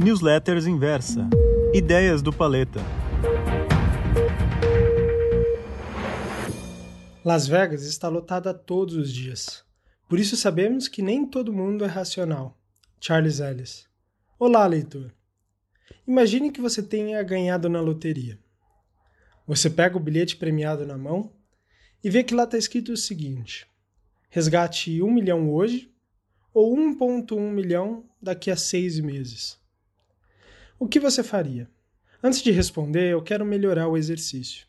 Newsletters Inversa. Ideias do Paleta. Las Vegas está lotada todos os dias. Por isso sabemos que nem todo mundo é racional. Charles Ellis. Olá, leitor. Imagine que você tenha ganhado na loteria. Você pega o bilhete premiado na mão e vê que lá está escrito o seguinte: resgate 1 milhão hoje ou 1,1 milhão daqui a seis meses. O que você faria? Antes de responder, eu quero melhorar o exercício.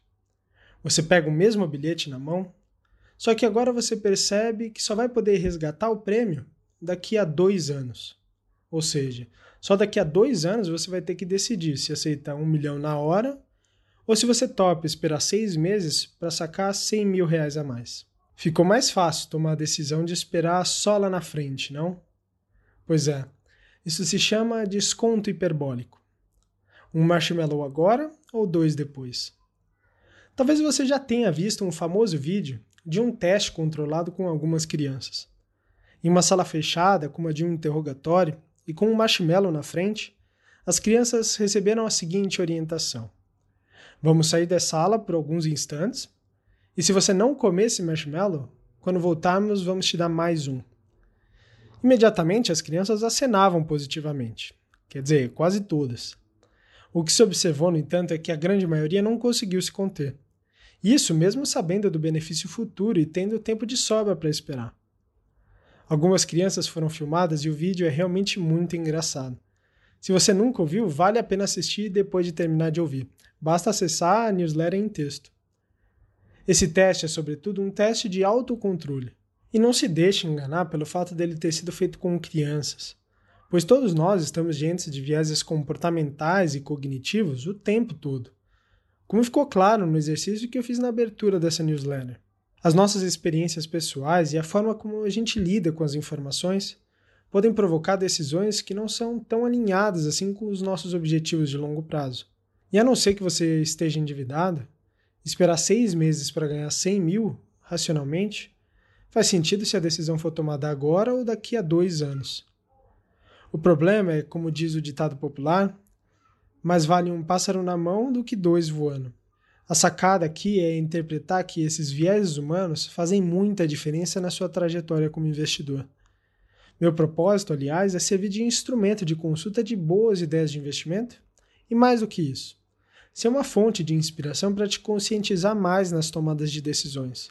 Você pega o mesmo bilhete na mão, só que agora você percebe que só vai poder resgatar o prêmio daqui a dois anos. Ou seja, só daqui a dois anos você vai ter que decidir se aceita um milhão na hora ou se você topa esperar seis meses para sacar 100 mil reais a mais. Ficou mais fácil tomar a decisão de esperar só lá na frente, não? Pois é, isso se chama desconto hiperbólico. Um marshmallow agora ou dois depois. Talvez você já tenha visto um famoso vídeo de um teste controlado com algumas crianças. Em uma sala fechada, como a de um interrogatório, e com um marshmallow na frente, as crianças receberam a seguinte orientação: Vamos sair da sala por alguns instantes, e se você não comer esse marshmallow, quando voltarmos vamos te dar mais um. Imediatamente as crianças acenavam positivamente, quer dizer, quase todas. O que se observou, no entanto, é que a grande maioria não conseguiu se conter. Isso mesmo sabendo do benefício futuro e tendo tempo de sobra para esperar. Algumas crianças foram filmadas e o vídeo é realmente muito engraçado. Se você nunca ouviu, vale a pena assistir depois de terminar de ouvir. Basta acessar a newsletter em texto. Esse teste é, sobretudo, um teste de autocontrole. E não se deixe enganar pelo fato dele ter sido feito com crianças, pois todos nós estamos diante de vieses comportamentais e cognitivos o tempo todo. Como ficou claro no exercício que eu fiz na abertura dessa newsletter. As nossas experiências pessoais e a forma como a gente lida com as informações podem provocar decisões que não são tão alinhadas assim com os nossos objetivos de longo prazo. E a não ser que você esteja endividado, esperar seis meses para ganhar 100 mil, racionalmente, faz sentido se a decisão for tomada agora ou daqui a dois anos. O problema é, como diz o ditado popular, mais vale um pássaro na mão do que dois voando. A sacada aqui é interpretar que esses vieses humanos fazem muita diferença na sua trajetória como investidor. Meu propósito, aliás, é servir de instrumento de consulta de boas ideias de investimento e, mais do que isso, ser uma fonte de inspiração para te conscientizar mais nas tomadas de decisões,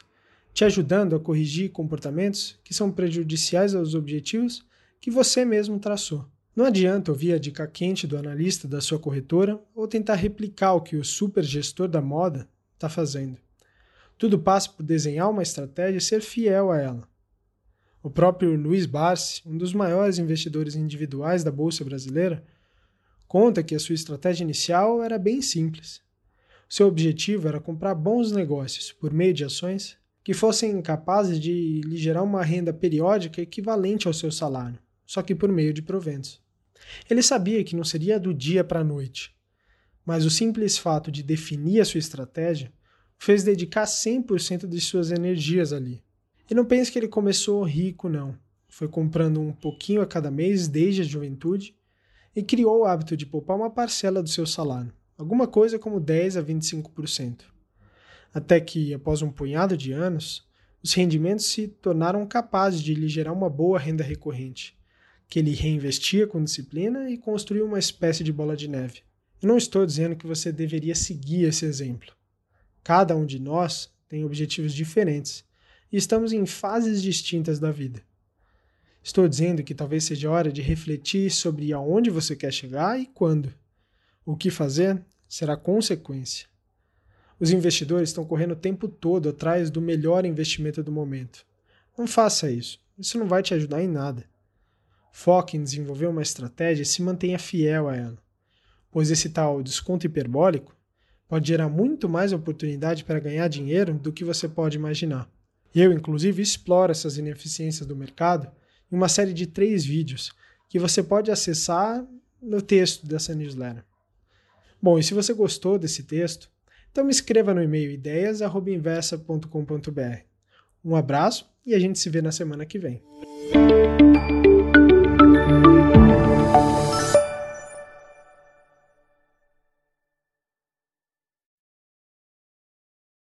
te ajudando a corrigir comportamentos que são prejudiciais aos objetivos que você mesmo traçou. Não adianta ouvir a dica quente do analista da sua corretora ou tentar replicar o que o super gestor da moda está fazendo. Tudo passa por desenhar uma estratégia e ser fiel a ela. O próprio Luiz Barsi, um dos maiores investidores individuais da Bolsa Brasileira, conta que a sua estratégia inicial era bem simples. Seu objetivo era comprar bons negócios por meio de ações que fossem capazes de lhe gerar uma renda periódica equivalente ao seu salário, só que por meio de proventos. Ele sabia que não seria do dia para a noite, mas o simples fato de definir a sua estratégia fez dedicar 100% de suas energias ali. E não pense que ele começou rico, não. Foi comprando um pouquinho a cada mês desde a juventude e criou o hábito de poupar uma parcela do seu salário, alguma coisa como 10 a 25%. Até que, após um punhado de anos, os rendimentos se tornaram capazes de lhe gerar uma boa renda recorrente, que ele reinvestia com disciplina e construiu uma espécie de bola de neve. E não estou dizendo que você deveria seguir esse exemplo. Cada um de nós tem objetivos diferentes e estamos em fases distintas da vida. Estou dizendo que talvez seja hora de refletir sobre aonde você quer chegar e quando. O que fazer será consequência. Os investidores estão correndo o tempo todo atrás do melhor investimento do momento. Não faça isso. Isso não vai te ajudar em nada. Foque em desenvolver uma estratégia e se mantenha fiel a ela, pois esse tal desconto hiperbólico pode gerar muito mais oportunidade para ganhar dinheiro do que você pode imaginar. Eu, inclusive, exploro essas ineficiências do mercado em uma série de três vídeos que você pode acessar no texto dessa newsletter. Bom, e se você gostou desse texto, então me escreva no e-mail ideias.inversa.com.br. Um abraço e a gente se vê na semana que vem.